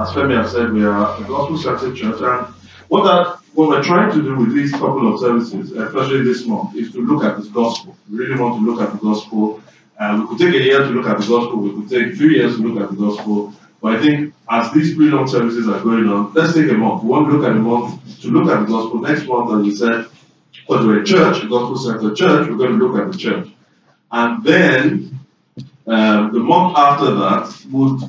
as Femi has said, we are a gospel-centered church, and what that what we're trying to do with these couple of services, especially this month, is to look at this gospel. We really want to look at the gospel. Uh, we could take a year to look at the gospel. We could take three years to look at the gospel. But I think as these three long services are going on, let's take a month. We want to look at a month to look at the gospel. Next month, as we said, because we're a church, a gospel-centered church, we're going to look at the church. And then um, the month after that would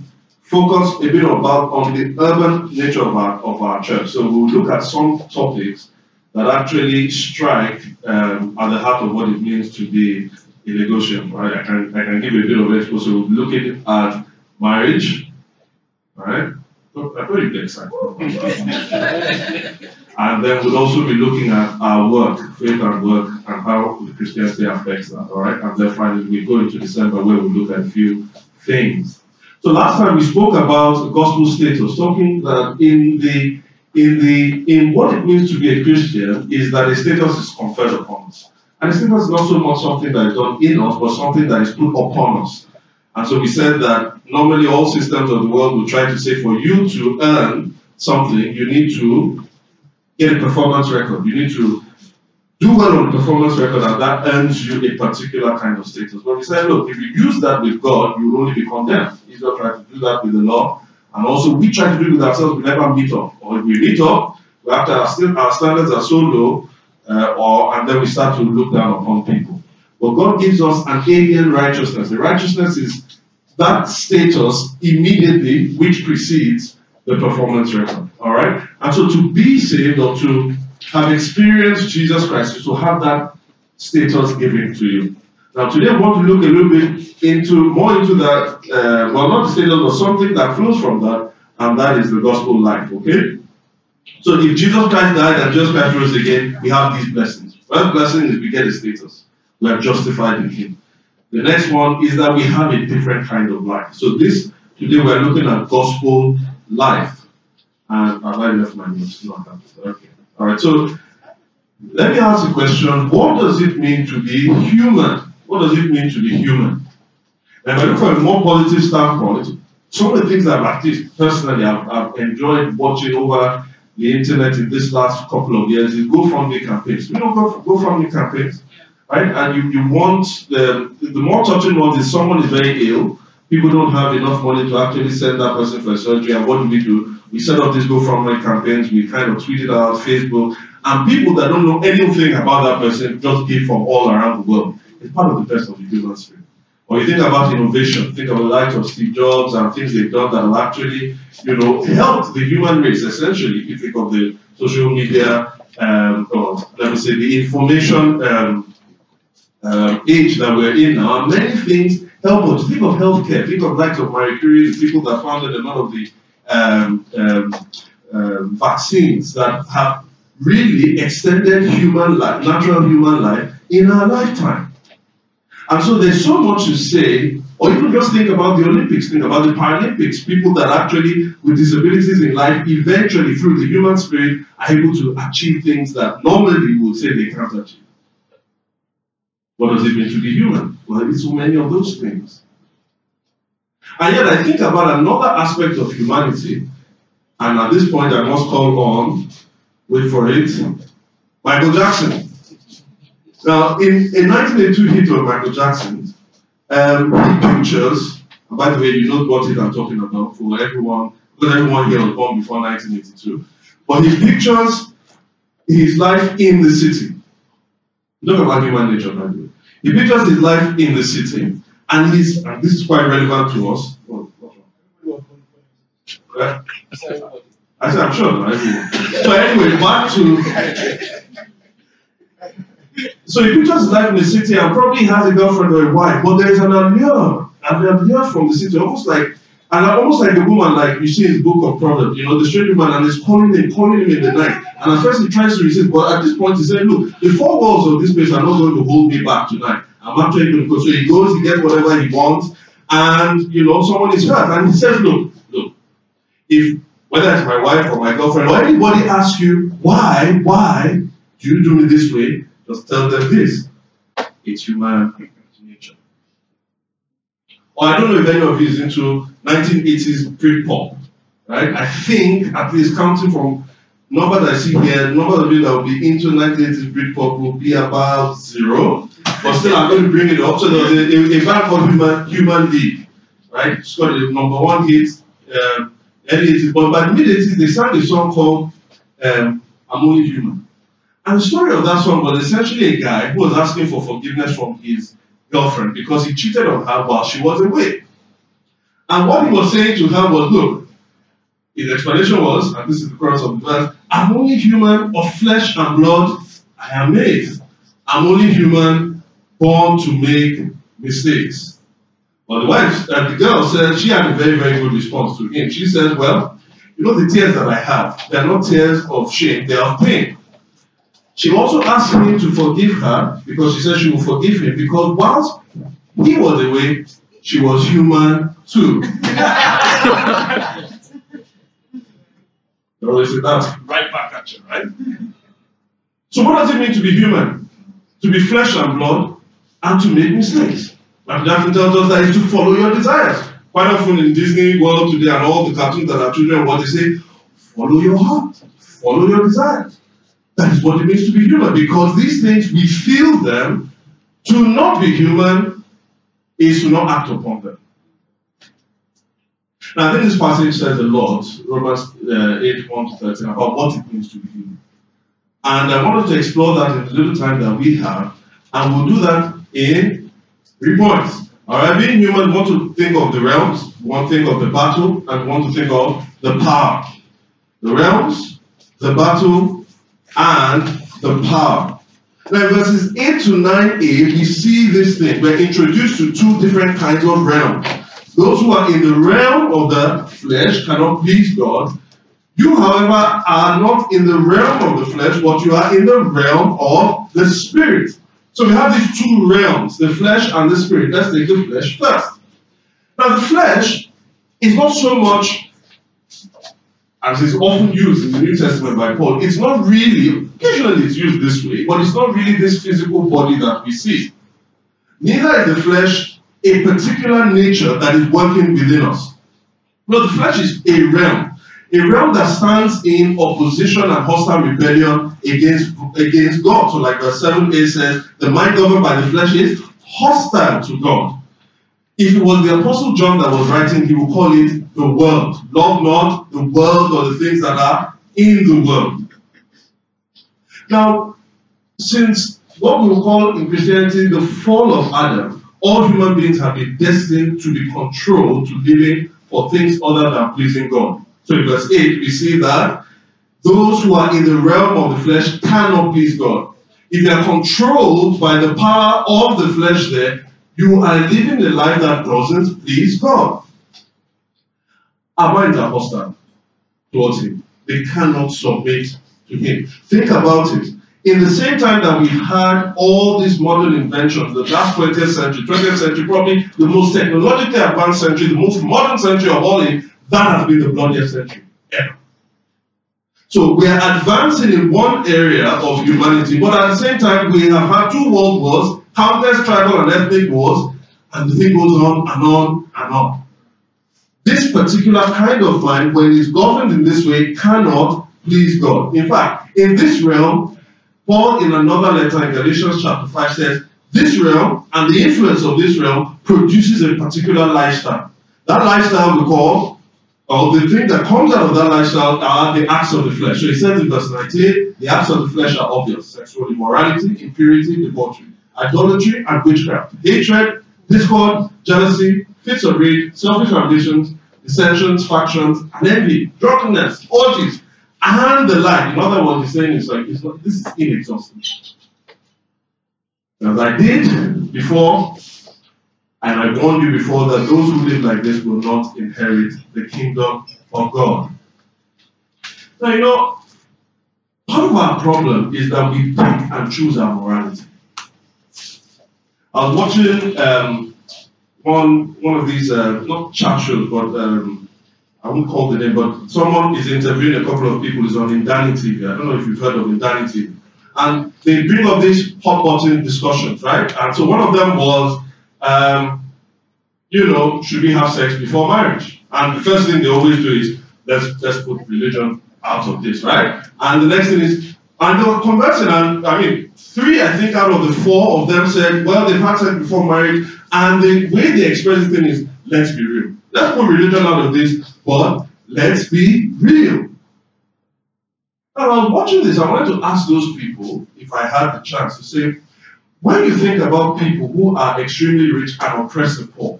focus a bit about on the urban nature of our, of our church. So we'll look at some topics that actually strike um, at the heart of what it means to be a Lagosian. Right? I can I can give you a bit of exposure. So we'll be looking at marriage, right? I thought you'd get excited. and then we'll also be looking at our work, faith and work, and how Christianity affects that. All right, and then finally we go into December where we'll look at a few things. So last time we spoke about gospel status, talking that in the in the in what it means to be a Christian is that a status is conferred upon us. And a status is not so much something that is done in us, but something that is put upon us. And so we said that normally all systems of the world will try to say for you to earn something, you need to get a performance record. You need to do well on the performance record, and that earns you a particular kind of status. But we said, look, if you use that with God, you will only be condemned. Israel tried to do that with the law, and also we try to do it with ourselves. We never meet up, or if we meet up, after our, still, our standards are so low, uh, or and then we start to look down upon people. But God gives us an alien righteousness. The righteousness is that status immediately which precedes the performance record. All right? And so to be saved or to have experienced Jesus Christ is to have that status given to you. Now today I want to look a little bit into more into that, uh, well not the status, but something that flows from that, and that is the gospel life. Okay? So if Jesus Christ died and Jesus Christ rose again, we have these blessings. First blessing is we get a status. We are justified in Him. The next one is that we have a different kind of life. So this today we are looking at gospel life. And have I left my notes? No, I haven't. Okay. All right. So let me ask a question. What does it mean to be human? What does it mean to be human? And if I look from a more positive standpoint, some of the things at least personally I've, I've enjoyed watching over the internet in this last couple of years is GoFundMe campaigns. You know, Go, GoFundMe campaigns, right? And you, you want the, the more touching ones is someone is very ill, people don't have enough money to actually send that person for surgery, and what do we do? We set up these GoFundMe campaigns, we kind of tweeted out, Facebook, and people that don't know anything about that person just give from all around the world. It's part of the best of the human spirit. Or you think about innovation, think of the likes of Steve Jobs and things they've done that have actually, you know, helped the human race essentially. If you think of the social media, um, or let me say the information um, uh, age that we're in now, many things help us. Think of healthcare, think of likes of Marie Curie, the people that founded a lot of the um, um, um, vaccines that have really extended human life, natural human life in our lifetime. And so there's so much to say, or even just think about the Olympics, think about the Paralympics, people that actually, with disabilities in life, eventually, through the human spirit, are able to achieve things that normally we would say they can't achieve. What does it mean to be human? Well, it's so many of those things. And yet, I think about another aspect of humanity, and at this point, I must call on, wait for it, Michael Jackson. Now, in a 1982 hit of Michael Jackson, um, he pictures, and by the way, you know what it I'm talking about for everyone, because everyone here was born before 1982, but he pictures his life in the city. Talk about human nature, by the way. He pictures his life in the city, and he's, and this is quite relevant to us. I said, I'm sure. So anyway, back to so he pictures life in the city and probably has a girlfriend or a wife, but there is an allure, an allure from the city, almost like And almost like a woman, like you see in the book of Proverbs, you know, the strange woman, and is calling him, calling him in the night. And at first he tries to resist, but at this point he said, Look, the four walls of this place are not going to hold me back tonight. I'm actually going to go. So he goes, he gets whatever he wants, and you know, someone is hurt. And he says, Look, look, if whether it's my wife or my girlfriend or anybody asks you, why, why do you do me this way? Just tell them this. It's human nature. Or I don't know if any of you is into 1980s Britpop, right? I think, at least counting from number that I see here, number of you that will be into 1980s Britpop will be about zero. But still, I'm going to bring it up. So there was a, a, a band called Human, Human League, right? It's got a number one hit, um, early 80s. But by the mid 80s, they sang a song called um, I'm Only Human. And the story of that song was essentially a guy who was asking for forgiveness from his girlfriend because he cheated on her while she was away. And what he was saying to her was, look, his explanation was, and this is the chorus of the verse, I'm only human of flesh and blood, I am made. I'm only human, born to make mistakes. But the wife, uh, the girl said, she had a very, very good response to him. She said, well, you know the tears that I have, they're not tears of shame, they're of pain. She also asked him to forgive her because she said she will forgive him because whilst he was away, she was human too. always say that's right back at you, right? So what does it mean to be human? To be flesh and blood and to make mistakes. Like Daphne tells us that is to follow your desires. Quite often in Disney World today and all the cartoons that are children, what they say, follow your heart, follow your desires. That is what it means to be human because these things, we feel them. To not be human is to not act upon them. Now, I think this passage says a lot, Romans uh, 8 1 to 13, about what it means to be human. And I wanted to explore that in the little time that we have, and we'll do that in three points. Alright, being human, want to think of the realms, want to think of the battle, and want to think of the power. The realms, the battle, and the power. Now, verses 8 to 9a, we see this thing. We're introduced to two different kinds of realms. Those who are in the realm of the flesh cannot please God. You, however, are not in the realm of the flesh, but you are in the realm of the spirit. So we have these two realms, the flesh and the spirit. Let's take the flesh first. Now, the flesh is not so much as is often used in the New Testament by Paul, it's not really, occasionally it's used this way, but it's not really this physical body that we see. Neither is the flesh a particular nature that is working within us. No, the flesh is a realm, a realm that stands in opposition and hostile rebellion against, against God. So, like verse 7a says, the mind governed by the flesh is hostile to God. If it was the Apostle John that was writing, he would call it the world. Love not the world or the things that are in the world. Now, since what we call in Christianity the fall of Adam, all human beings have been destined to be controlled to living for things other than pleasing God. So in verse 8, we see that those who are in the realm of the flesh cannot please God. If they are controlled by the power of the flesh there, you are living a life that doesn't please God. Our minds are hostile towards Him. They cannot submit to Him. Think about it. In the same time that we had all these modern inventions, the last 20th century, 20th century, probably the most technologically advanced century, the most modern century of all, in, that has been the bloodiest century ever. So we are advancing in one area of humanity, but at the same time, we have had two world wars countless tribal and ethnic wars, and the thing goes on and on and on. This particular kind of mind, when it's governed in this way, cannot please God. In fact, in this realm, Paul in another letter in Galatians chapter 5 says, this realm and the influence of this realm produces a particular lifestyle. That lifestyle we call, or the thing that comes out of that lifestyle are the acts of the flesh. So he says in verse 19, the acts of the flesh are obvious sexual immorality, impurity, debauchery idolatry, and witchcraft, hatred, discord, jealousy, fits of rage, selfish ambitions, dissensions, factions, and envy, drunkenness, orgies, and the like. In other words, he's saying is like it's this is inexhaustible. As I did before, And I warned you before that those who live like this will not inherit the kingdom of God. Now, you know, part of our problem is that we pick and choose our morality. I was watching um, one one of these uh, not chat shows, but um, I won't call the name, but someone is interviewing a couple of people. It's on Ndani TV. I don't know if you've heard of Ndani TV. And they bring up these hot button discussions, right? And so one of them was, um, you know, should we have sex before marriage? And the first thing they always do is let's let's put religion out of this, right? And the next thing is, and they were conversing, and I mean, three, I think, out of the four of them said, well, they've had sex before marriage, and the way they express the thing is, let's be real. Let's put religion out of this, but let's be real. Now, I was watching this, I wanted to ask those people, if I had the chance, to say, when you think about people who are extremely rich and oppress the poor,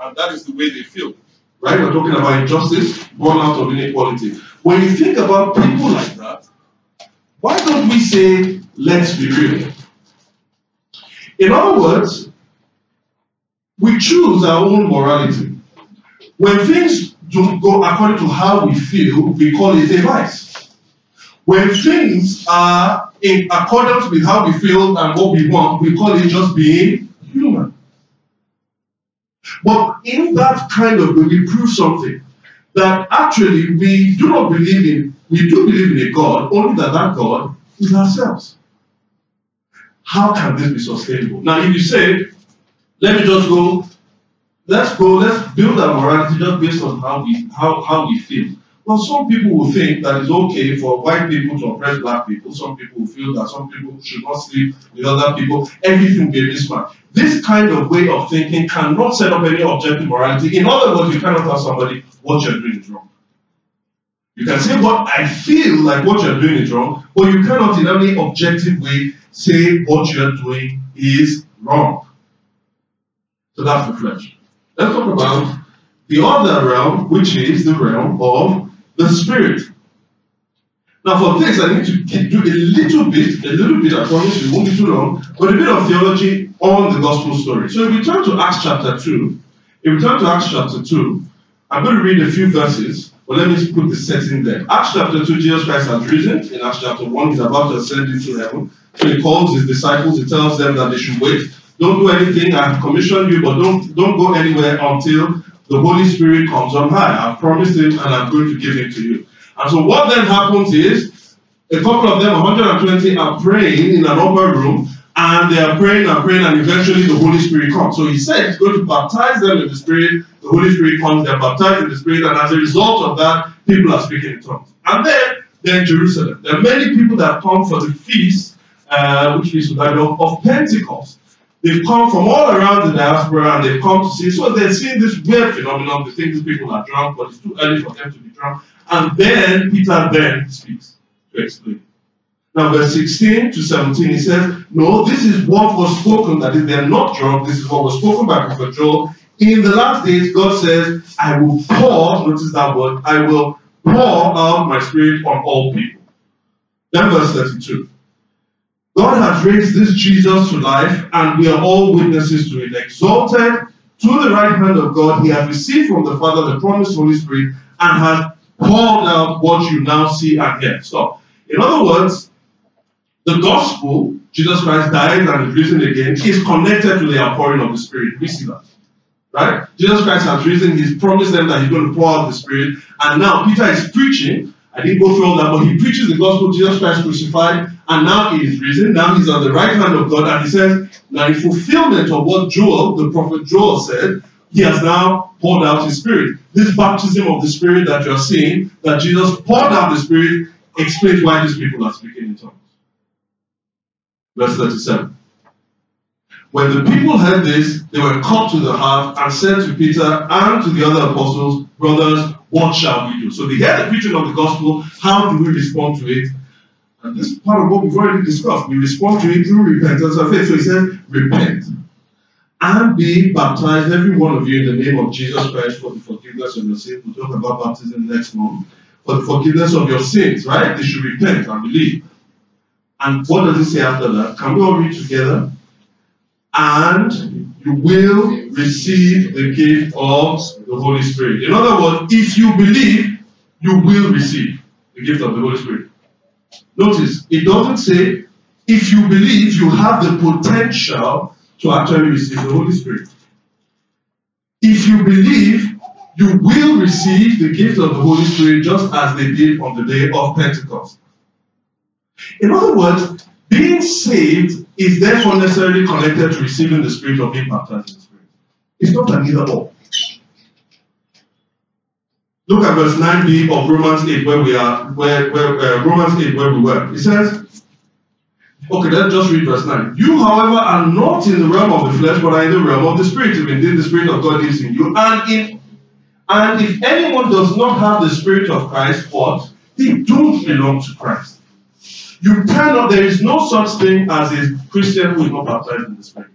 and that is the way they feel, right? We're talking about injustice, born out of inequality. When you think about people like that, why don't we say, let's be real? In other words, we choose our own morality. When things don't go according to how we feel, we call it a vice. When things are in accordance with how we feel and what we want, we call it just being human. But in that kind of way, we prove something that actually we do not believe in, we do believe in a God, only that that God is ourselves. How can this be sustainable? Now, if you say, let me just go, let's go, let's build our morality just based on how we how, how we feel. Well, some people will think that it's okay for white people to oppress black people. Some people will feel that some people should not sleep with other people. Everything will be mismatch. This kind of way of thinking cannot set up any objective morality. In other words, you cannot tell somebody what you're doing is wrong. You can say what I feel like what you're doing is wrong, but you cannot in any objective way say what you're doing is wrong. So that's the flesh. Let's talk about the other realm, which is the realm of the spirit. Now, for this, I need to do a little bit, a little bit, I promise you, won't be too long, but a bit of theology on the gospel story. So, if we turn to Acts chapter 2, if we turn to Acts chapter 2, I'm going to read a few verses, but let me put the setting there. Acts chapter 2, Jesus Christ has risen. In Acts chapter 1, he's about to ascend into heaven. So he calls his disciples, he tells them that they should wait. Don't do anything, I have commissioned you, but don't, don't go anywhere until the Holy Spirit comes on high. I've promised him and I'm going to give him to you. And so what then happens is a couple of them, 120, are praying in an upper room and they are praying and praying, and eventually the Holy Spirit comes. So he said he's going to baptize them in the Spirit. The Holy Spirit comes, they're baptized in the Spirit, and as a result of that, people are speaking in tongues. And then they're in Jerusalem. There are many people that come for the feast, uh, which is of Pentecost. They've come from all around the diaspora and they've come to see. So they're seeing this weird phenomenon. They think these people are drunk, but it's too early for them to be drunk. And then Peter then speaks to explain. Now, verse 16 to 17, he says, No, this is what was spoken, that if they're not drunk, this is what was spoken by Prophet Joel. In the last days, God says, I will pour, notice that word, I will pour out my spirit on all people. Then verse 32. God has raised this Jesus to life, and we are all witnesses to it. Exalted to the right hand of God, he has received from the Father the promised Holy Spirit and has poured out what you now see and hear. Stop. In other words, the gospel, Jesus Christ died and is risen again, is connected to the outpouring of the Spirit. We see that. Right? Jesus Christ has risen, he's promised them that he's going to pour out the Spirit, and now Peter is preaching. I didn't go through all that, but he preaches the gospel, Jesus Christ crucified, and now he is risen. Now he's at the right hand of God, and he says, now in fulfillment of what Joel, the prophet Joel said, he has now poured out his spirit. This baptism of the spirit that you're seeing, that Jesus poured out the spirit, explains why these people are speaking in tongues. Verse 37. When the people heard this, they were cut to the heart and said to Peter and to the other apostles, Brothers, what shall we do? So they heard the preaching of the gospel. How do we respond to it? And this is part of what we've already discussed. We respond to it through repentance of faith. So he says, Repent and be baptized, every one of you, in the name of Jesus Christ for the forgiveness of your sins. We'll talk about baptism next month. For the forgiveness of your sins, right? They should repent and believe. And what does it say after that? Can we all read together? and you will receive the gift of the Holy Spirit. In other words, if you believe, you will receive the gift of the Holy Spirit. Notice, it doesn't say if you believe, you have the potential to actually receive the Holy Spirit. If you believe, you will receive the gift of the Holy Spirit just as they did on the day of Pentecost. In other words, being saved is therefore necessarily connected to receiving the Spirit or being baptized in the Spirit. It's not an either or. Look at verse 9b of Romans 8, where we are, where, where uh, Romans 8, where we were. It says, okay, let's just read verse 9. You, however, are not in the realm of the flesh, but are in the realm of the Spirit, if indeed the Spirit of God is in you. And in and if anyone does not have the Spirit of Christ, what? They don't belong to Christ. You cannot, there is no such thing as a Christian who is not baptized in the Spirit.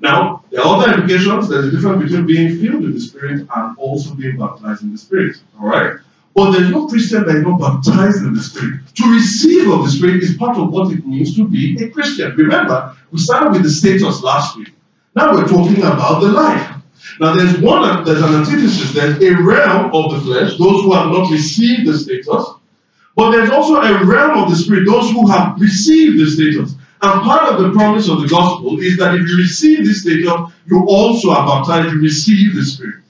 Now, there are other implications. There's a difference between being filled with the Spirit and also being baptized in the Spirit. Alright? But there's no Christian that is not baptized in the Spirit. To receive of the Spirit is part of what it means to be a Christian. Remember, we started with the status last week. Now we're talking about the life. Now there's one, there's an antithesis. There's a realm of the flesh, those who have not received the status. But there's also a realm of the spirit, those who have received the status. And part of the promise of the gospel is that if you receive this status, you also are baptized, you receive the Spirit.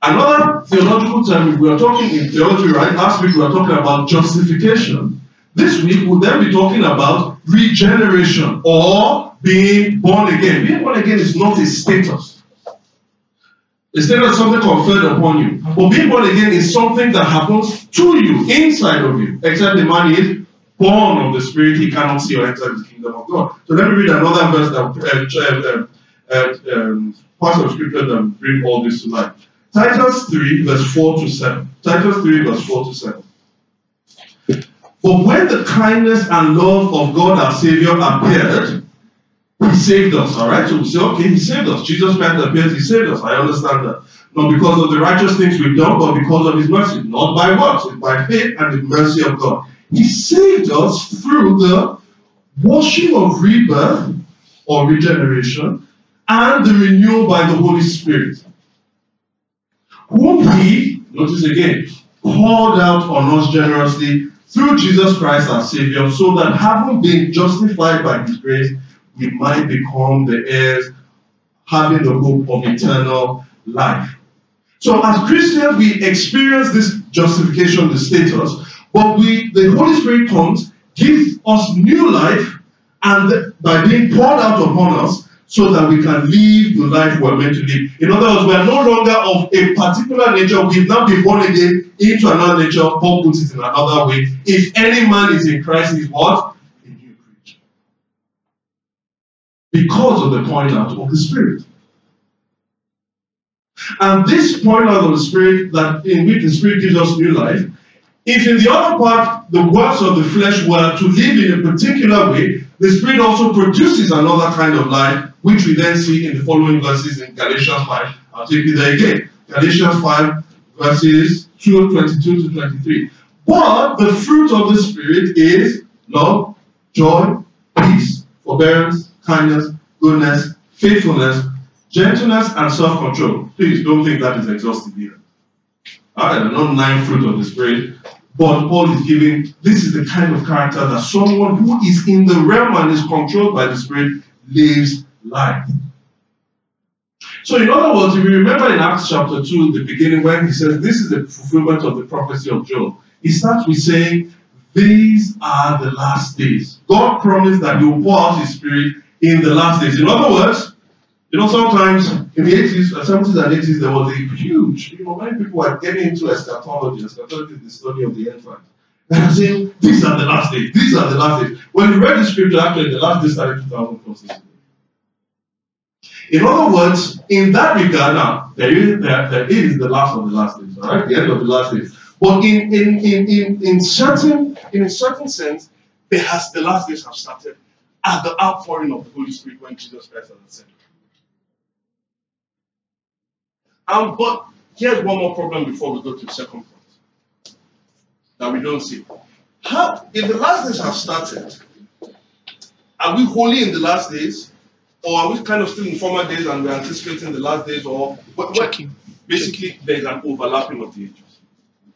Another theological term, we were talking in theology, right? Last week we were talking about justification. This week we'll then be talking about regeneration or being born again. Being born again is not a status. Status is something conferred upon you. But being born again is something that happens to you, inside of you. Except the man is born of the Spirit, he cannot see or enter the kingdom of God. So let me read another verse that uh, uh, uh, um, parts of scripture that bring all this to light. Titus 3, verse 4 to 7. Titus 3, verse 4 to 7. But when the kindness and love of God our Savior appeared, He saved us. Alright? So we say, okay, He saved us. Jesus Christ appeared, He saved us. I understand that. Not because of the righteous things we've done, but because of His mercy. Not by works, but by faith and the mercy of God. He saved us through the washing of rebirth or regeneration and the renewal by the Holy Spirit. Whom He, notice again, poured out on us generously through Jesus Christ our Savior, so that having been justified by His grace, we might become the heirs, having the hope of eternal life. So, as Christians, we experience this justification, the status, but we, the Holy Spirit comes, gives us new life, and by being poured out upon us, so that we can live the life we're meant to live. In other words, we are no longer of a particular nature. We've now been born again into another nature. Paul puts it in another way. If any man is in Christ, he's what? A new creature. Because of the point out of the Spirit. And this point out of the Spirit, that in which the Spirit gives us new life, if in the other part the works of the flesh were to live in a particular way, the Spirit also produces another kind of life, which we then see in the following verses in Galatians 5. I'll take you there again. Galatians 5, verses 2, 22 to 23. But the fruit of the Spirit is love, joy, peace, forbearance, kindness, goodness, faithfulness, gentleness, and self control. Please don't think that is exhaustive here. I don't nine fruit of the Spirit, but Paul is giving this is the kind of character that someone who is in the realm and is controlled by the Spirit lives life. So, in other words, if you remember in Acts chapter 2, the beginning, when he says this is the fulfillment of the prophecy of Joel, he starts with saying, These are the last days. God promised that he will pour out his spirit in the last days. In other words, you know, sometimes in the 80s, 70s uh, and 80s, there was a huge, you know, many people were getting into eschatology. Eschatology is the study of the end times. And I'm saying, these are the last days. These are the last days. When you read the scripture, actually, the last days started 2000 plus In other words, in that regard, now, there is, there, there is the last of the last days, all right? The end of the last days. But in, in, in, in, in certain, in a certain sense, there has, the last days have started at the outpouring of the Holy Spirit when Jesus Christ has ascended. Um, but here's one more problem before we go to the second point that we don't see. How, if the last days have started, Are we holy in the last days? Or are we kind of still in former days and we're anticipating the last days? Or what, what, basically, there's an overlapping of the ages.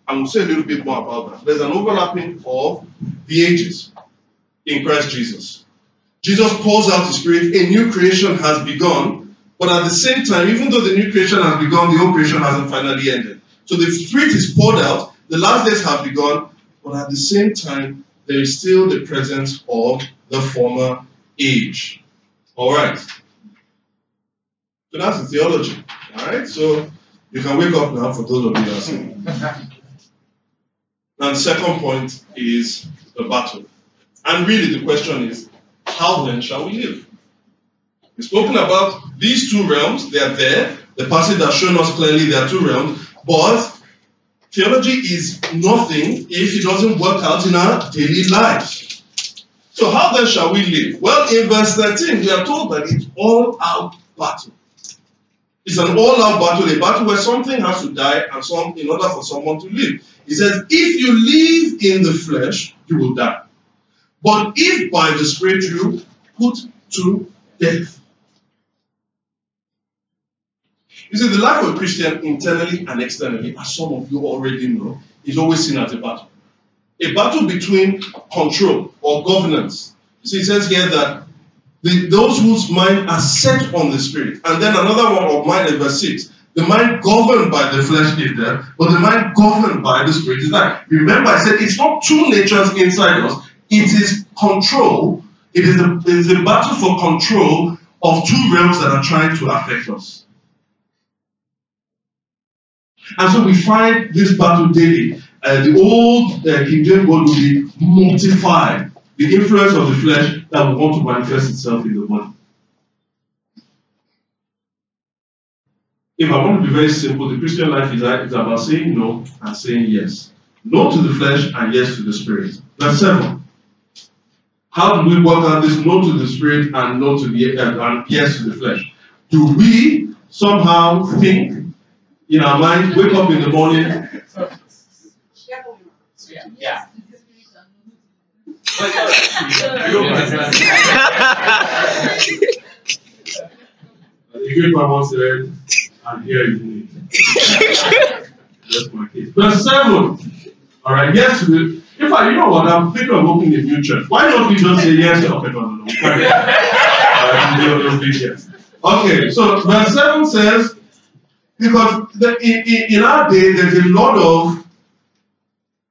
And we'll say a little bit more about that. There's an overlapping of the ages in Christ Jesus. Jesus pours out his spirit, a new creation has begun, but at the same time, even though the new creation has begun, the old creation hasn't finally ended. So the spirit is poured out, the last days have begun, but at the same time, there is still the presence of the former age. All right. So that's the theology. All right. So you can wake up now for those of you who are asking. and the second point is the battle. And really, the question is, how then shall we live? We've spoken about these two realms. They are there. The passage has shown us clearly there are two realms. But theology is nothing if it doesn't work out in our daily lives. So how then shall we live? Well, in verse 13, we are told that it's all out battle. It's an all out battle, a battle where something has to die and some in order for someone to live. He says, if you live in the flesh, you will die. But if by the Spirit you put to death. You see, the life of a Christian internally and externally, as some of you already know, is always seen as a battle. A battle between control or governance. You see, it says here that the, those whose mind are set on the Spirit. And then another one of mind in verse 6. The mind governed by the flesh is there, but the mind governed by the Spirit is there. Remember, I said it's not two natures inside us, it is control. It is a, it is battle for control of two realms that are trying to affect us. And so we find this battle daily. Uh, the old uh, King James word will be mortified. The influence of the flesh that will want to manifest itself in the body. If I want to be very simple, the Christian life is, is about saying no and saying yes. No to the flesh and yes to the spirit. Verse 7. How do we work out this no to the spirit and no to the uh, and yes to the flesh? Do we somehow think in our mind, wake up in the morning? Yeah. The great once said, and here is me. That's my case. Verse 7. Alright, yes to the in fact, you know what? I'm thinking of opening a new church. Why don't we just say yes? Okay, no, no, no. Uh, okay, so verse 7 says, because the, in, in, in our day, there's a lot of,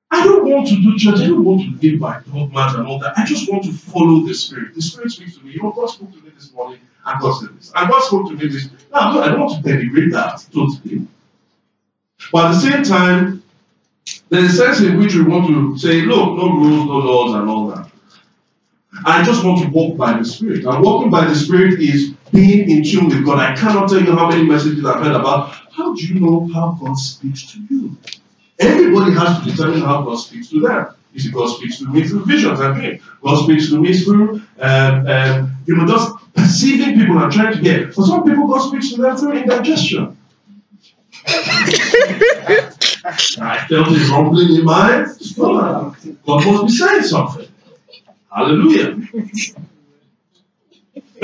I don't want to do church, I don't want to live by dogmas and all that. I just want to follow the Spirit. The Spirit speaks to me. You know, God spoke to me this morning, and God said this. And God spoke to me this. Now, I don't want to denigrate that totally. But at the same time, there's a sense in which we want to say, look, no rules, no laws, and all that. I just want to walk by the Spirit. And walking by the Spirit is being in tune with God. I cannot tell you how many messages I've heard about how do you know how God speaks to you? Everybody has to determine how God speaks to them. You see, God speaks to me through visions and dreams. God speaks to me through, um, um, you know, just perceiving people and trying to get. For some people, God speaks to them through indigestion. I felt it rumbling in my stomach. God must be saying something. Hallelujah.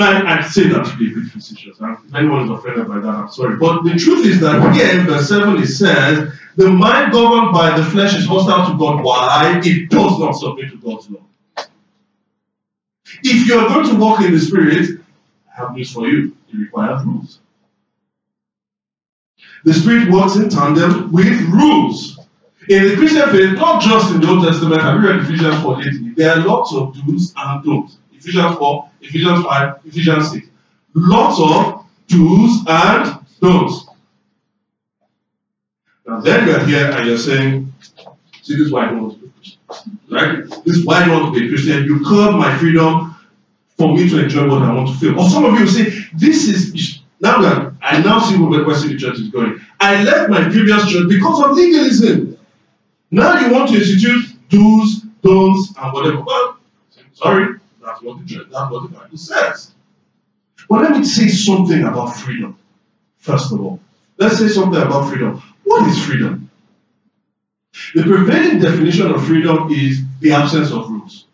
I, I say that to be a bit facetious. If anyone is offended by that, I'm sorry. But the truth is that here in verse 7 it says, The mind governed by the flesh is hostile to God. Why? It does not submit to God's law. If you are going to walk in the Spirit, I have news for you. It requires rules. The Spirit works in tandem with rules. In the Christian faith, not just in the Old Testament, have you read Ephesians 4 lately? There are lots of do's and don'ts. Ephesians 4, Ephesians 5, Ephesians 6. Lots of do's and don'ts. Now then you're here and you're saying, see, this is why I don't want to be a Christian. Right? This is why I don't want to be a Christian. You curb my freedom for me to enjoy what I want to feel. Or some of you say, this is now that I now see where the Church is going. I left my previous church because of legalism. Now you want to institute do's, don'ts, and whatever. Well, sorry, that's what the church, that's what the Bible says. But let me say something about freedom. First of all, let's say something about freedom. What is freedom? The prevailing definition of freedom is the absence of rules,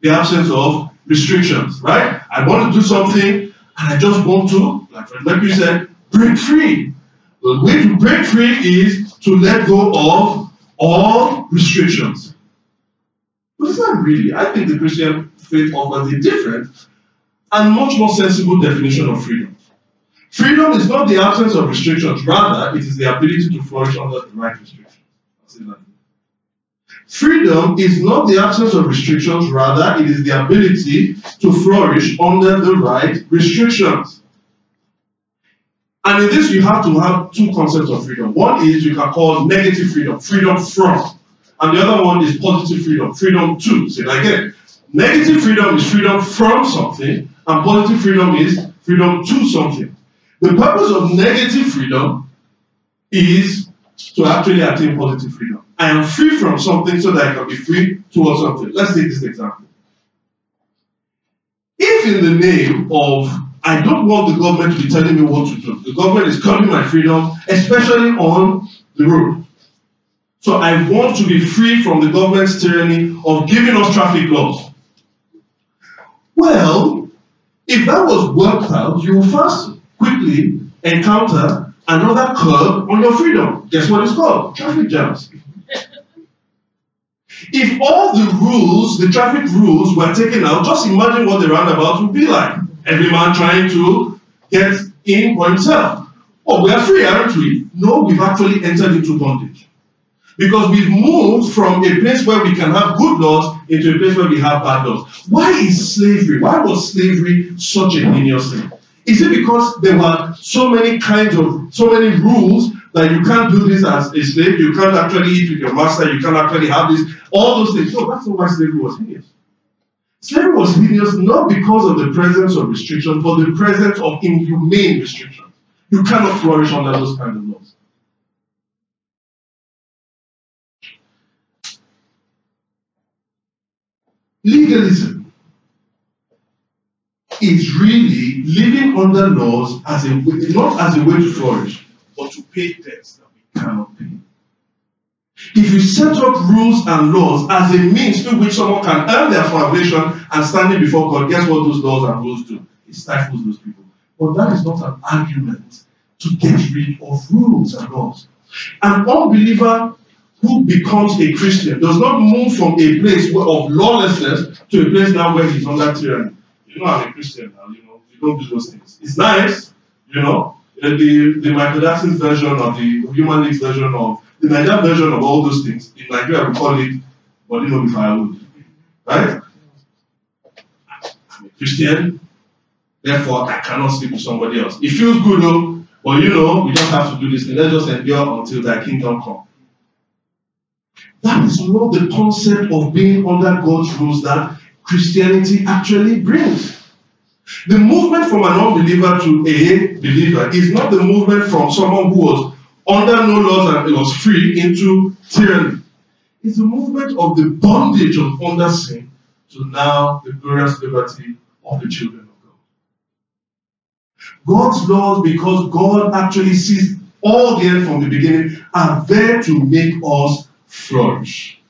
the absence of restrictions, right? I want to do something I just want to, like Mercury said, break free. The way to break free is to let go of all restrictions. But it's not really. I think the Christian faith offers a different and much more sensible definition of freedom. Freedom is not the absence of restrictions, rather, it is the ability to flourish under the right restrictions. Freedom is not the absence of restrictions, rather, it is the ability to flourish under the right restrictions. And in this, you have to have two concepts of freedom. One is you can call negative freedom, freedom from. And the other one is positive freedom, freedom to. Say that again. Negative freedom is freedom from something, and positive freedom is freedom to something. The purpose of negative freedom is to actually attain positive freedom. I am free from something so that I can be free towards something. Let's take this example. If in the name of I don't want the government to be telling me what to do, the government is cutting my freedom, especially on the road. So I want to be free from the government's tyranny of giving us traffic laws. Well, if that was worked out, you will first quickly encounter another curb on your freedom. Guess what it's called? Traffic jams. If all the rules, the traffic rules, were taken out, just imagine what the roundabout would be like. Every man trying to get in for himself. Oh, we are free, aren't we? No, we've actually entered into bondage. Because we've moved from a place where we can have good laws into a place where we have bad laws. Why is slavery? Why was slavery such a heinous thing? Is it because there were so many kinds of, so many rules that you can't do this as a slave, you can't actually eat with your master, you can't actually have this, all those things. No, that's not why slavery was heinous. Slavery was heinous not because of the presence of restrictions, but the presence of inhumane restrictions. You cannot flourish under those kinds of laws. Legalism is really living under laws as a way, not as a way to flourish, but to pay debts that we cannot pay. If you set up rules and laws as a means through which someone can earn their salvation and standing before God, guess what those laws and rules do? It stifles those people. But that is not an argument to get rid of rules and laws. An unbeliever who becomes a Christian does not move from a place of lawlessness to a place now where he's under tyranny. You know, I'm a Christian now, you know, you don't do those things. It's nice, you know, the, the Michael version of the Human version of the Nigerian version of all those things. In Nigeria, we call it body no be firewood. Right? I'm a Christian, therefore I cannot sleep with somebody else. It feels good though, but you know, we just have to do this thing. Let's just endure until thy kingdom come. That is not the concept of being under God's rules that Christianity actually brings. The movement from an unbeliever to a believer is not the movement from someone who was under no laws and was free into tyranny. It's the movement of the bondage of under sin to now the glorious liberty of the children of God. God's laws, because God actually sees all the end from the beginning, are there to make us flourish.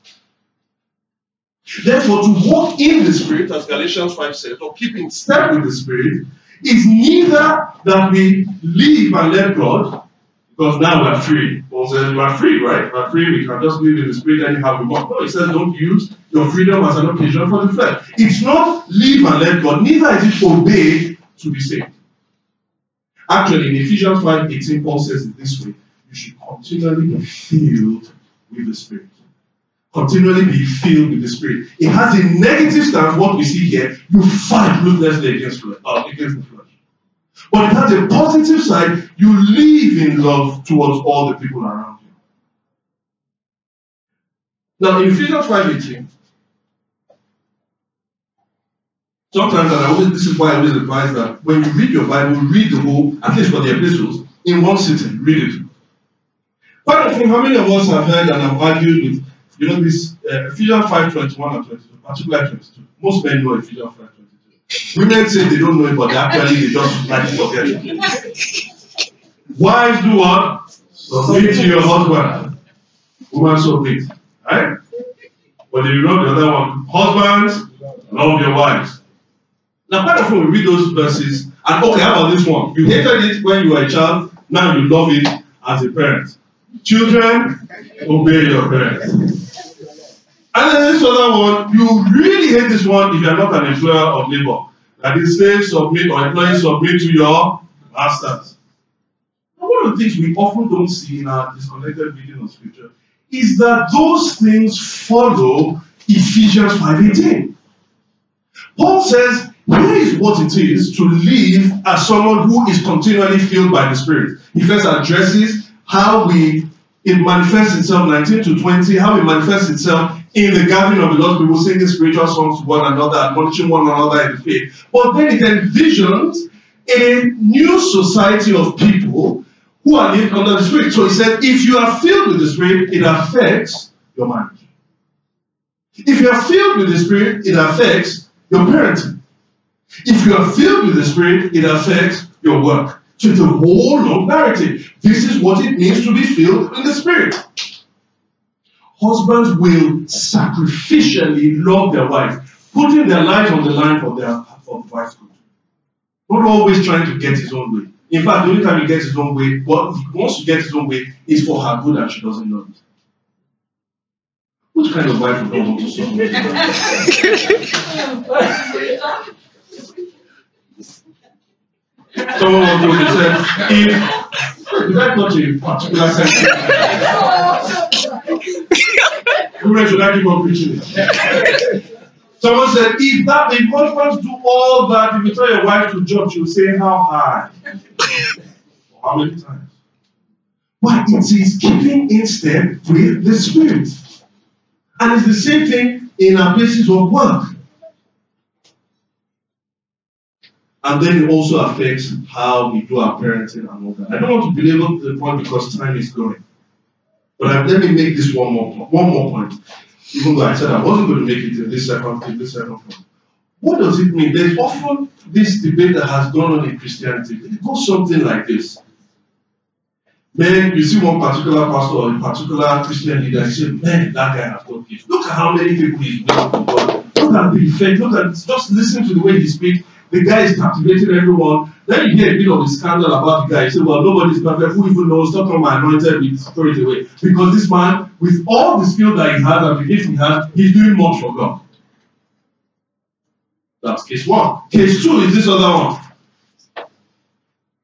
Therefore, to walk in the Spirit, as Galatians 5 says, or keep in step with the Spirit, is neither that we live and let God, because now we're free. Paul says we're free, right? We're free, we can just live in the Spirit anyhow we want. No, he says don't use your freedom as an occasion for the flesh. It's not live and let God, neither is it obey to be saved. Actually, in Ephesians 5 18, Paul says it this way you should continually be filled with the Spirit continually be filled with the Spirit. It has a negative stance, what we see here. You fight ruthlessly against, uh, against the flesh. But it has a positive side. You live in love towards all the people around you. Now, in Ephesians 5.18, sometimes, and I always, this is why I always advise that when you read your Bible, read the whole, at least for the epistles, in one sitting. Read it. Quite often, how many of us have heard and have argued with you know this uh, Ephesians 5 21 and 22, particularly 22. Most men know Ephesians 5 22. Women say they don't know it, but actually they just like to forget it. Wives do what? Submit to your husband. Woman submit. Right? But you know the other one. Husbands, love your wives. Now, quite often we read those verses, and okay, how about this one? You hated it when you were a child, now you love it as a parent. Children, obey your parents. And then this other one, you really hate this one if you are not an employer of labor. That is, slaves submit or employees submit to your masters. And one of the things we often don't see in our disconnected reading of scripture is that those things follow Ephesians 5:18. Paul says, here is what it is to live as someone who is continually filled by the Spirit. He first addresses how we it manifests itself 19 to 20, how it manifests itself in the gathering of the Lord's people, singing spiritual songs to one another, admonishing one another in the faith. But then it envisions a new society of people who are living under the Spirit. So he said, if you are filled with the Spirit, it affects your marriage. If you are filled with the Spirit, it affects your parenting. If you are filled with the Spirit, it affects your work. So the whole long narrative. This is what it means to be filled in the Spirit. Husbands will sacrificially love their wives, putting their lives on the line for their for the wife's good. Not always trying to get his own way. In fact, the only time he gets his own way, what he wants to get his own way is for her good and she doesn't know it. What kind of wife would not want to submit? Someone was going to say, if did I touch a particular sentence? Women should I keep on preaching? Someone said, if that if husbands do all that, if you tell your wife to jump, she will say, How high? How many times? But it is keeping in step with the spirit. And it's the same thing in our places of work. And then it also affects how we do our parenting and all that. I don't want to belabor the point because time is going. But I, let me make this one more one more point. Even though I said I wasn't going to make it in this second in this second point. What does it mean? There's often this debate that has gone on in Christianity. It goes something like this. Then you see one particular pastor or a particular Christian leader, you say, Man, that guy has got gifts. Look at how many people he's winning for God. Look at the effect. Look at just listen to the way he speaks. The guy is captivating everyone. Then you hear a bit of a scandal about the guy. You say, well, nobody's perfect. Who even knows? Stop from my anointed with throw it away. Because this man, with all the skill that he has and the gift he has, he's doing much for God. That's case one. Case two is this other one.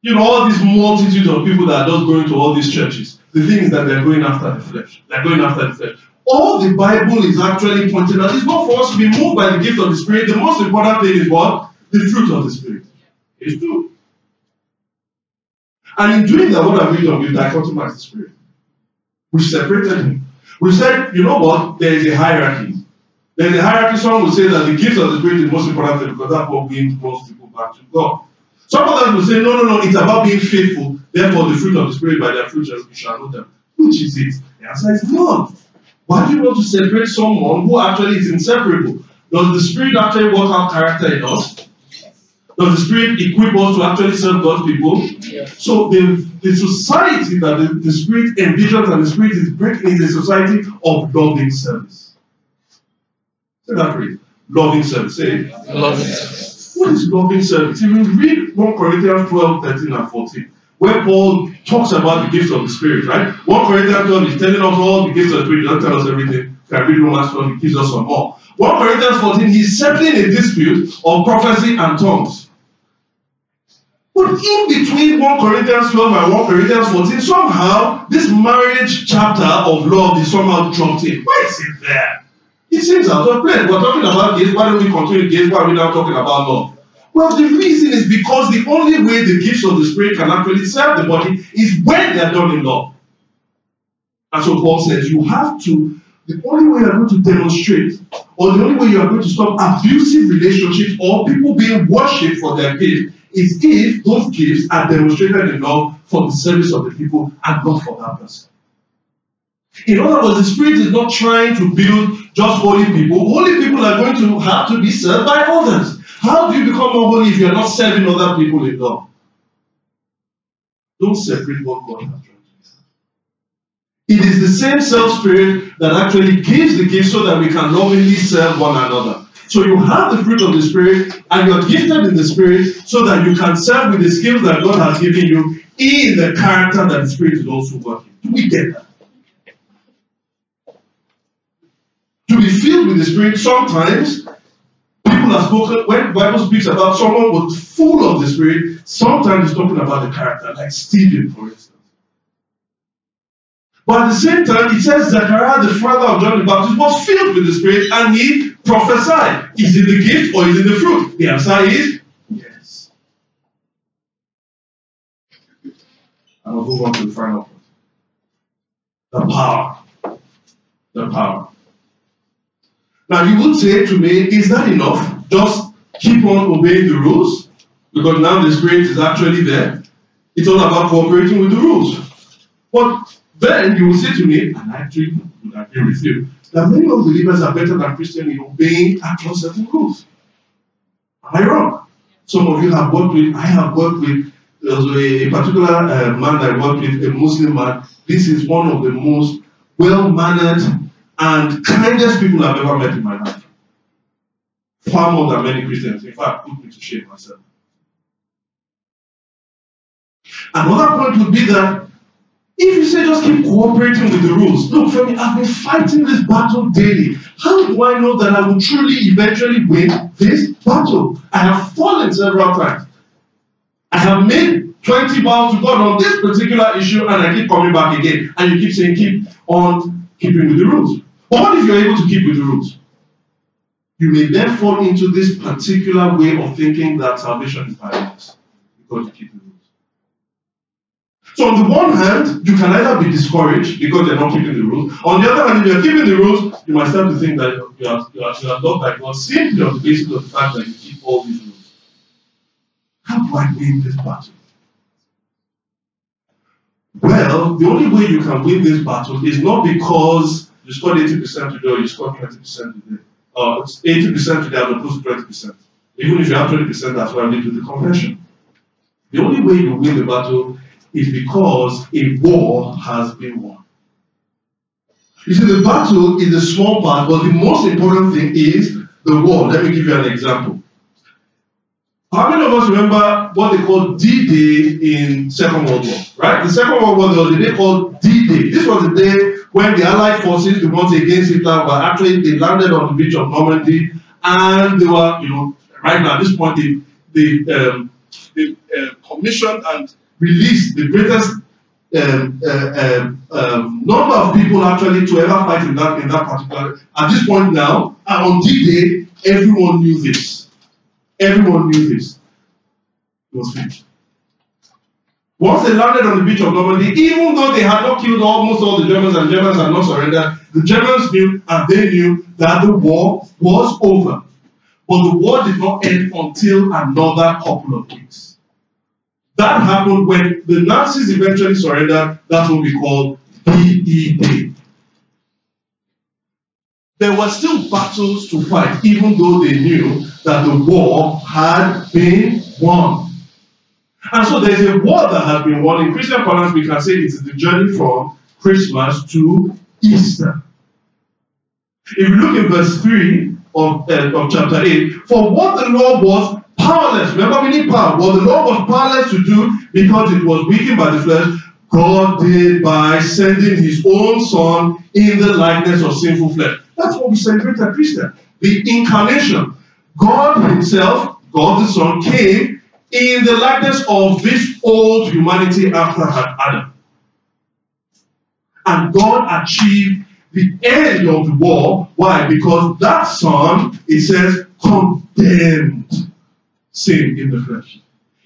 You know, all these multitudes of people that are just going to all these churches. The thing is that they're going after the flesh. They're going after the flesh. All the Bible is actually pointing out. It's not for us to be moved by the gift of the Spirit. The most important thing is what? The fruit of the Spirit. It's true. And in doing that, what have we done? We've dichotomized the Spirit. We separated him. We said, you know what? There is a hierarchy. There's a hierarchy. Some will say that the gifts of the Spirit is most important thing because that's what brings most people back to God. Some of them will say, no, no, no, it's about being faithful. Therefore, the fruit of the Spirit, by their fruit, you shall know them. Which is it? The answer is none. Why do you want to separate someone who actually is inseparable? Does the Spirit actually work out character in us? Does the Spirit equip us to actually serve God's people? Yeah. So the, the society that the, the Spirit envisions and the Spirit is breaking is a society of loving service. Say that phrase. Loving service. Say Loving service. What is loving service? If you read 1 Corinthians 12, 13, and 14, where Paul talks about the gifts of the Spirit, right? 1 Corinthians 12 is telling us all the gifts of the Spirit, doesn't tell us everything. Can read Romans 12, he gives us some more. 1 Corinthians 14, he's settling a dispute of prophecy and tongues. But in between 1 Corinthians 12 and 1 Corinthians 14, somehow this marriage chapter of love is somehow dropped in. Why is it there? It seems out of place. We're talking about gifts. Why don't we continue gifts? Why are we now talking about love? Well, the reason is because the only way the gifts of the Spirit can actually serve the body is when they are done in love. And so Paul says you have to, the only way you are going to demonstrate, or the only way you are going to stop abusive relationships or people being worshipped for their gift is if those gifts are demonstrated in love for the service of the people and not for that person. In other words, the Spirit is not trying to build just holy people. Holy people are going to have to be served by others. How do you become more holy if you are not serving other people in love? Don't separate what God has done. It is the same self spirit that actually gives the gift so that we can lovingly serve one another. So you have the fruit of the Spirit and you're gifted in the Spirit so that you can serve with the skills that God has given you in the character that the Spirit is also working. Do we get that? To be filled with the Spirit, sometimes people are spoken, when the Bible speaks about someone was full of the Spirit, sometimes it's talking about the character, like Stephen, for instance. But at the same time, it says Zechariah, the father of John the Baptist, was filled with the Spirit and he prophesied. Is it the gift or is it the fruit? The answer is yes. I will move on to the final point. The power. The power. Now you would say to me, is that enough? Just keep on obeying the rules? Because now the Spirit is actually there. It's all about cooperating with the rules. But then you will say to me, and I would agree with you, that many unbelievers are better than Christians in obeying across certain rules. Am I wrong? Some of you have worked with, I have worked with a, a particular uh, man I worked with, a Muslim man. This is one of the most well mannered and kindest people I've ever met in my life. Far more than many Christians. In fact, put me to shame myself. Another point would be that if you say just keep cooperating with the rules, look, for me, I've been fighting this battle daily. How do I know that I will truly eventually win this battle? I have fallen several times. I have made 20 vows to God on this particular issue and I keep coming back again. And you keep saying, keep on keeping with the rules. But what if you're able to keep with the rules? You may then fall into this particular way of thinking that salvation is by works because you keep the rules. So on the one hand, you can either be discouraged because you're not keeping the rules. On the other hand, if you're keeping the rules, you might start to think that you are, you are, you are loved by God simply on the basis of the fact that you keep all these rules. How do I win this battle? Well, the only way you can win this battle is not because you scored 80% today or you scored 20% today. Or it's 80% today as opposed to 20%. Even if you have 20%, that's why need to the convention. The only way you win the battle is because a war has been won. You see, the battle is a small part, but the most important thing is the war. Let me give you an example. How many of us remember what they called D-Day in Second World War? Right? The Second World War, there was a day called D-Day. This was the day when the Allied forces, the ones against Hitler, were actually they landed on the beach of Normandy, and they were, you know, right now at this point, they they, um, they uh, commissioned and released the greatest um, uh, um, um, number of people actually to ever fight in that in that particular. At this point now, and on D-Day, everyone knew this. Everyone knew this. It was finished. Once they landed on the beach of Normandy, even though they had not killed almost all the Germans and Germans had not surrendered, the Germans knew and they knew that the war was over. But the war did not end until another couple of weeks. That happened when the Nazis eventually surrendered. That's what we call Day. There were still battles to fight, even though they knew that the war had been won. And so there's a war that has been won. In Christian parlance, we can say it is the journey from Christmas to Easter. If you look in verse 3 of, uh, of chapter 8, for what the law was powerless. Remember, we need power. What the law was powerless to do because it was weakened by the flesh, God did by sending his own son in the likeness of sinful flesh. That's what we celebrate at Christmas. The incarnation. God himself, God the Son, came in the likeness of this old humanity after Adam. And God achieved the end of the war. Why? Because that son, it says, condemned sin in the flesh.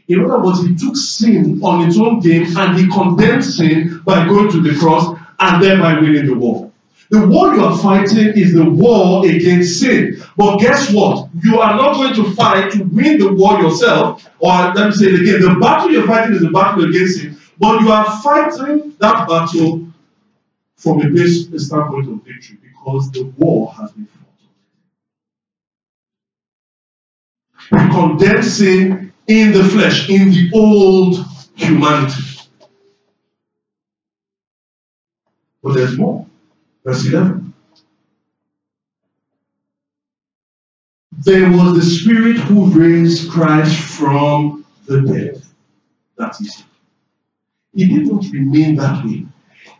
In other words, he took sin on its own game and he condemned sin by going to the cross and thereby winning the war. The war you are fighting is the war against sin. But guess what? You are not going to fight to win the war yourself. Or let me say it again the battle you're fighting is the battle against sin. But you are fighting that battle from a base standpoint of victory because the war has been fought. You condemn sin in the flesh, in the old humanity. But there's more. Verse 11. there was the Spirit who raised Christ from the dead. That is. it. He didn't remain that way.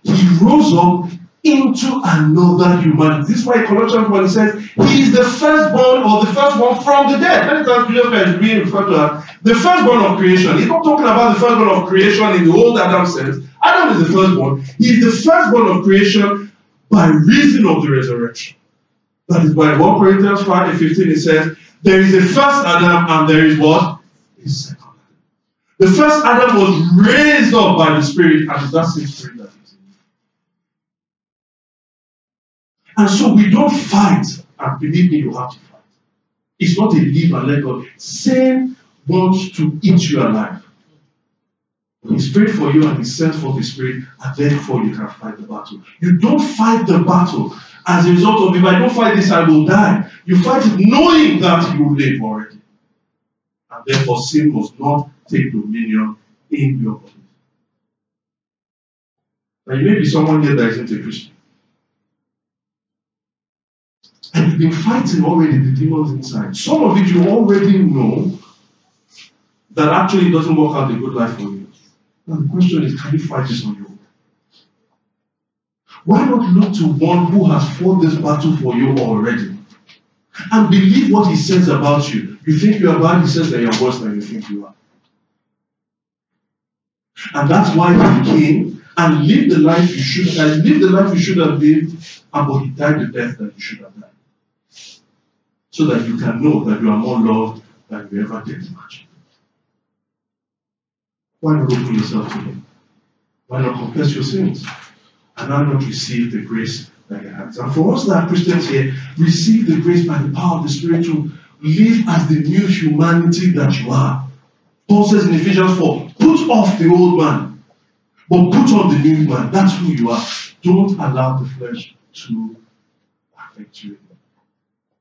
He rose up into another humanity. This is why Colossians 1 says, He is the firstborn or the first one from the dead. Many times is being referred to as the firstborn of creation. He's not talking about the firstborn of creation in the old Adam sense. Adam is the firstborn. He is the firstborn of creation by reason of the resurrection. That is why 1 Corinthians 5 15 it says, There is a first Adam and there is what? A second Adam. The first Adam was raised up by the Spirit, and it's that same Spirit that And so we don't fight, and believe me, you have to fight. It's not a live and let go. Sin wants to eat you alive. He prayed for you and he sent for the Spirit, and therefore you can fight the battle. You don't fight the battle as a result of if I don't fight this, I will die. You fight it knowing that you live already. And therefore, sin must not take dominion in your body. Now, you may be someone here that isn't a Christian. And you've been fighting already the demons inside. Some of it you already know that actually doesn't work out a good life for you. Now, the question is can you fight this on your own? Why not look to one who has fought this battle for you already? And believe what he says about you. You think you are bad, he says that you are worse than you think you are. And that's why he came and lived the life you should have lived the life you should have lived, and but he died the death that you should have died. So that you can know that you are more loved than you ever did imagine. Why not open yourself to him? Why not confess your sins? And why not receive the grace that he has? And for us that are Christians here, receive the grace by the power of the Spirit to live as the new humanity that you are. Paul says in Ephesians 4, put off the old man, but put on the new man. That's who you are. Don't allow the flesh to affect you.